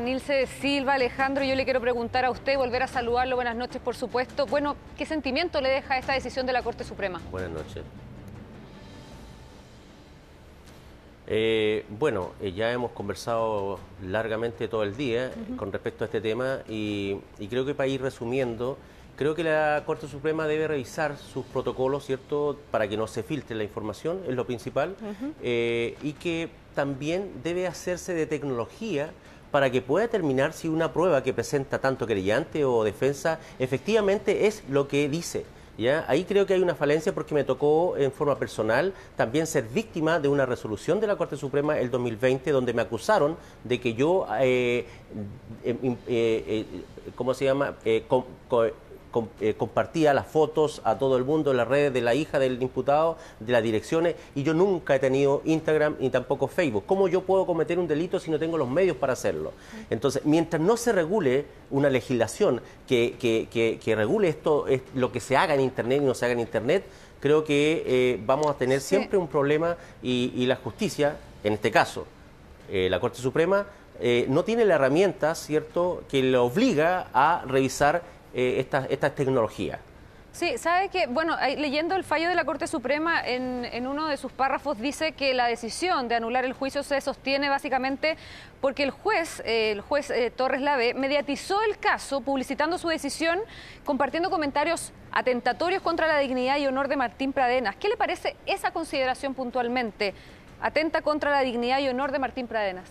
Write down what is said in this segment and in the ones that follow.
Nilce Silva, Alejandro, yo le quiero preguntar a usted, volver a saludarlo, buenas noches por supuesto. Bueno, ¿qué sentimiento le deja esta decisión de la Corte Suprema? Buenas noches. Eh, bueno, eh, ya hemos conversado largamente todo el día con respecto a este tema y, creo que para ir resumiendo, creo que la Corte Suprema debe revisar sus protocolos, ¿cierto?, para que no se filtre la información, es lo principal, eh, y que también debe hacerse de tecnología para que pueda determinar si una prueba que presenta tanto querellante o defensa efectivamente es lo que dice. ¿Ya? Ahí creo que hay una falencia porque me tocó en forma personal también ser víctima de una resolución de la Corte Suprema el 2020 donde me acusaron de que yo, eh, eh, eh, ¿cómo se llama? Eh, compartía las fotos a todo el mundo en las redes de la hija del imputado, de las direcciones, y yo nunca he tenido Instagram ni tampoco Facebook. ¿Cómo yo puedo cometer un delito si no tengo los medios para hacerlo? Entonces, mientras no se regule una legislación que, que, regule esto, es lo que se haga en Internet y no se haga en Internet, creo que eh, vamos a tener siempre un problema y, la justicia, en este caso, eh, la Corte Suprema, no tiene la herramienta, ¿cierto?, que le obliga a revisar eh, estas esta tecnologías. Sí, sabe que, bueno, leyendo el fallo de la Corte Suprema, en, uno de sus párrafos dice que la decisión de anular el juicio se sostiene básicamente porque el juez, eh, el juez eh, Torres Lave, mediatizó el caso publicitando su decisión, compartiendo comentarios atentatorios contra la dignidad y honor de Martín Pradenas. ¿Qué le parece esa consideración puntualmente? Atenta contra la dignidad y honor de Martín Pradenas.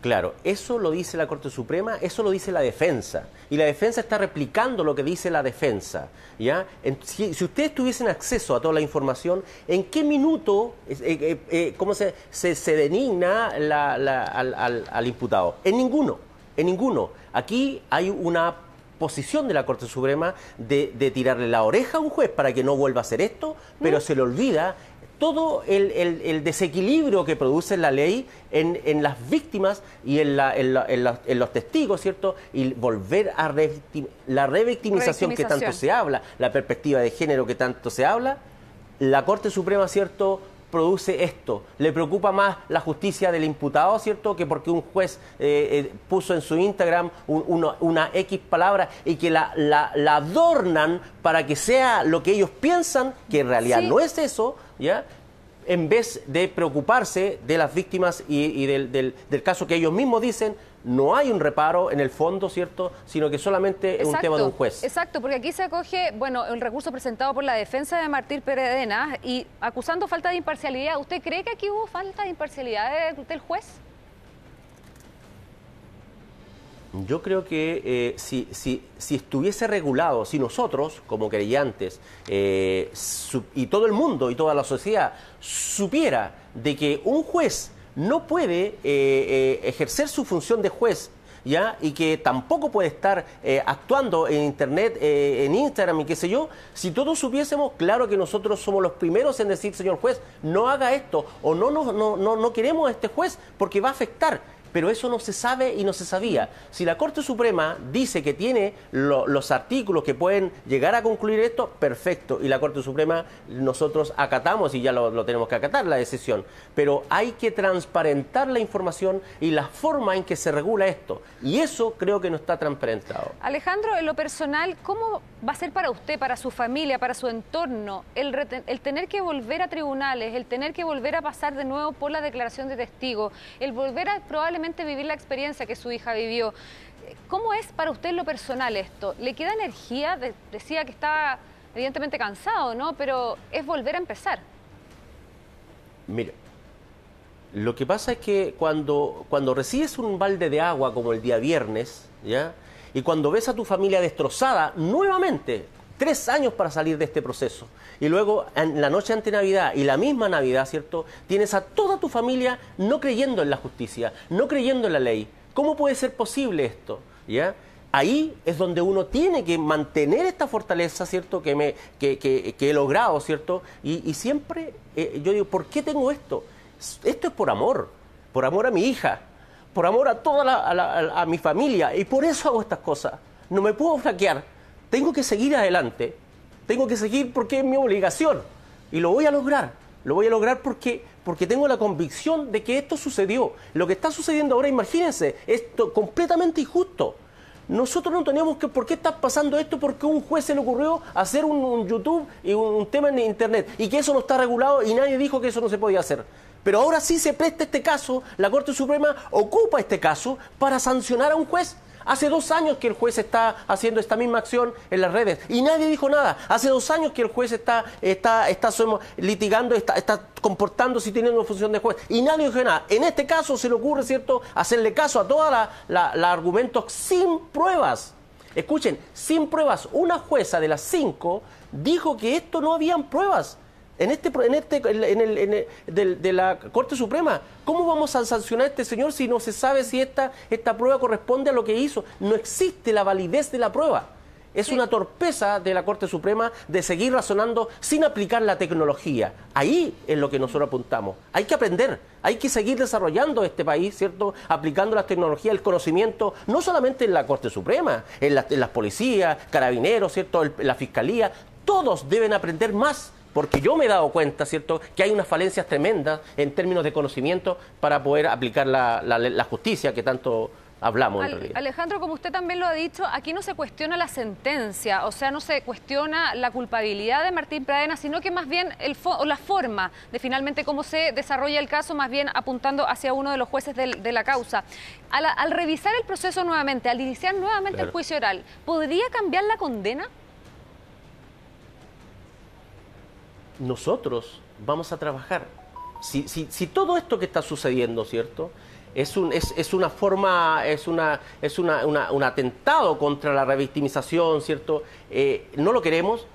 Claro, eso lo dice la Corte Suprema, eso lo dice la defensa. Y la defensa está replicando lo que dice la defensa. ¿ya? si, ustedes tuviesen acceso a toda la información, ¿en qué minuto, eh, eh, eh, cómo se, se, denigna al, imputado? En ninguno, en ninguno. Aquí hay una posición de la Corte Suprema de, tirarle la oreja a un juez para que no vuelva a hacer esto, pero mm. se le olvida todo el, desequilibrio que produce la ley en, las víctimas y en, los testigos, ¿cierto? Y volver a la revictimización que tanto se habla, la perspectiva de género que tanto se habla, la Corte Suprema, ¿cierto? Produce esto. Le preocupa más la justicia del imputado, ¿cierto? Que porque un juez eh, eh, puso en su Instagram una X palabra y que la, adornan para que sea lo que ellos piensan, que en realidad no es eso, ¿ya? En vez de preocuparse de las víctimas y, del, del, caso que ellos mismos dicen, no hay un reparo en el fondo, ¿cierto? Sino que solamente es un tema de un juez. Exacto, porque aquí se acoge, bueno, el recurso presentado por la defensa de Martín Peredena y acusando falta de imparcialidad. ¿Usted cree que aquí hubo falta de imparcialidad del juez? Yo creo que eh, si, si, si, estuviese regulado, si nosotros, como creyentes, eh, y todo el mundo y toda la sociedad supiera de que un juez no puede eh, ejercer su función de juez ¿ya? y que tampoco puede estar actuando en Internet, en Instagram y qué sé yo, si todos supiésemos, claro que nosotros somos los primeros en decir, señor juez, no haga esto o no, no, no, no queremos a este juez porque va a afectar pero eso no se sabe y no se sabía. Si la Corte Suprema dice que tiene los artículos que pueden llegar a concluir esto, perfecto. Y la Corte Suprema nosotros acatamos y ya lo, tenemos que acatar la decisión. Pero hay que transparentar la información y la forma en que se regula esto. Y eso creo que no está transparentado. Alejandro, en lo personal, ¿cómo va a ser para usted, para su familia, para su entorno, el, el tener que volver a tribunales, el tener que volver a pasar de nuevo por la declaración de testigo, el volver a probablemente vivir la experiencia que su hija vivió. ¿Cómo es para usted lo personal esto? ¿Le queda energía? decía que estaba evidentemente cansado, ¿no? Pero es volver a empezar. Mira, lo que pasa es que cuando, cuando recibes un balde de agua como el día viernes, ¿ya? Y cuando ves a tu familia destrozada nuevamente, tres años para salir de este proceso. Y luego, en la noche ante Navidad y la misma Navidad, ¿cierto? Tienes a toda tu familia no creyendo en la justicia, no creyendo en la ley. ¿Cómo puede ser posible esto? ¿Ya? Ahí es donde uno tiene que mantener esta fortaleza, ¿cierto? Que, me, que, he logrado, ¿cierto? Y, siempre eh, yo digo, ¿por qué tengo esto? Esto es por amor, por amor a mi hija, por amor a toda a mi familia. Y por eso hago estas cosas. No me puedo flaquear tengo que seguir adelante, tengo que seguir porque es mi obligación y lo voy a lograr. Lo voy a lograr porque, porque tengo la convicción de que esto sucedió. Lo que está sucediendo ahora, imagínense, es completamente injusto. Nosotros no teníamos que, ¿por qué está pasando esto? Porque un juez se le ocurrió hacer un, YouTube y un, tema en Internet y que eso no está regulado y nadie dijo que eso no se podía hacer. Pero ahora sí se presta este caso, la Corte Suprema ocupa este caso para sancionar a un juez. Hace dos años que el juez está haciendo esta misma acción en las redes y nadie dijo nada. Hace dos años que el juez está, está, está litigando, está, está comportándose y teniendo una función de juez y nadie dijo nada. En este caso se le ocurre, ¿cierto?, hacerle caso a todos los argumentos sin pruebas. Escuchen, sin pruebas. Una jueza de las cinco dijo que esto no habían pruebas en este, en este, en el, en el, de, la Corte Suprema. ¿Cómo vamos a sancionar a este señor si no se sabe si esta, esta prueba corresponde a lo que hizo? No existe la validez de la prueba. Es una torpeza de la Corte Suprema de seguir razonando sin aplicar la tecnología. Ahí es lo que nosotros apuntamos. Hay que aprender, hay que seguir desarrollando este país, ¿cierto? Aplicando la tecnología, el conocimiento, no solamente en la Corte Suprema, en, las policías, carabineros, ¿cierto? la fiscalía. Todos deben aprender más porque yo me he dado cuenta, ¿cierto?, que hay unas falencias tremendas en términos de conocimiento para poder aplicar la, justicia que tanto hablamos en realidad. Alejandro, como usted también lo ha dicho, aquí no se cuestiona la sentencia, o sea, no se cuestiona la culpabilidad de Martín Pradena, sino que más bien el la forma de finalmente cómo se desarrolla el caso, más bien apuntando hacia uno de los jueces de, la causa. Al, revisar el proceso nuevamente, al iniciar nuevamente el juicio oral, ¿podría cambiar la condena? Nosotros vamos a trabajar. Si, todo esto que está sucediendo, ¿cierto? Es un, es una forma, es, una, es una, un atentado contra la revictimización, ¿cierto? Eh, no lo queremos,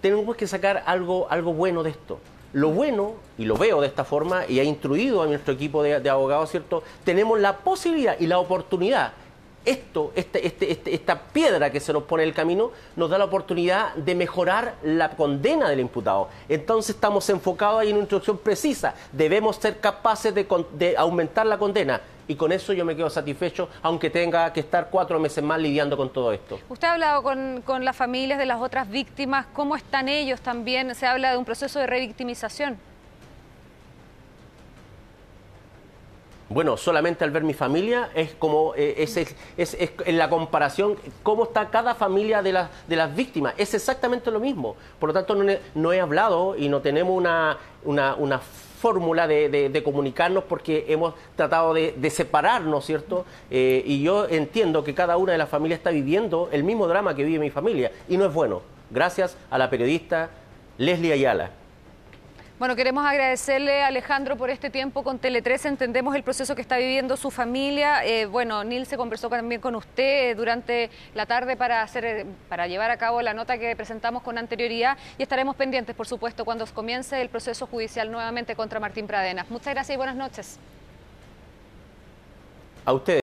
tenemos que sacar algo, algo bueno de esto. Lo bueno, y lo veo de esta forma, y ha instruido a nuestro equipo de, de abogados, ¿cierto? Tenemos la posibilidad y la oportunidad esto, este, este, este, esta piedra que se nos pone en el camino, nos da la oportunidad de mejorar la condena del imputado. Entonces estamos enfocados ahí en una instrucción precisa. Debemos ser capaces de, aumentar la condena. Y con eso yo me quedo satisfecho, aunque tenga que estar cuatro meses más lidiando con todo esto. Usted ha hablado con, con las familias de las otras víctimas. ¿Cómo están ellos también? Se habla de un proceso de revictimización. Bueno, solamente al ver mi familia es como, eh, es, es, en la comparación, cómo está cada familia de, de las víctimas. Es exactamente lo mismo. Por lo tanto, no, he hablado y no tenemos una, una, fórmula de, comunicarnos porque hemos tratado de, separarnos, ¿cierto? Eh, y yo entiendo que cada una de las familias está viviendo el mismo drama que vive mi familia y no es bueno. Gracias a la periodista Leslie Ayala. Bueno, queremos agradecerle a Alejandro por este tiempo con Tele13. Entendemos el proceso que está viviendo su familia. Eh, bueno, Nil se conversó también con usted eh, durante la tarde para, hacer, eh, para llevar a cabo la nota que presentamos con anterioridad y estaremos pendientes, por supuesto, cuando comience el proceso judicial nuevamente contra Martín Pradenas. Muchas gracias y buenas noches. A ustedes.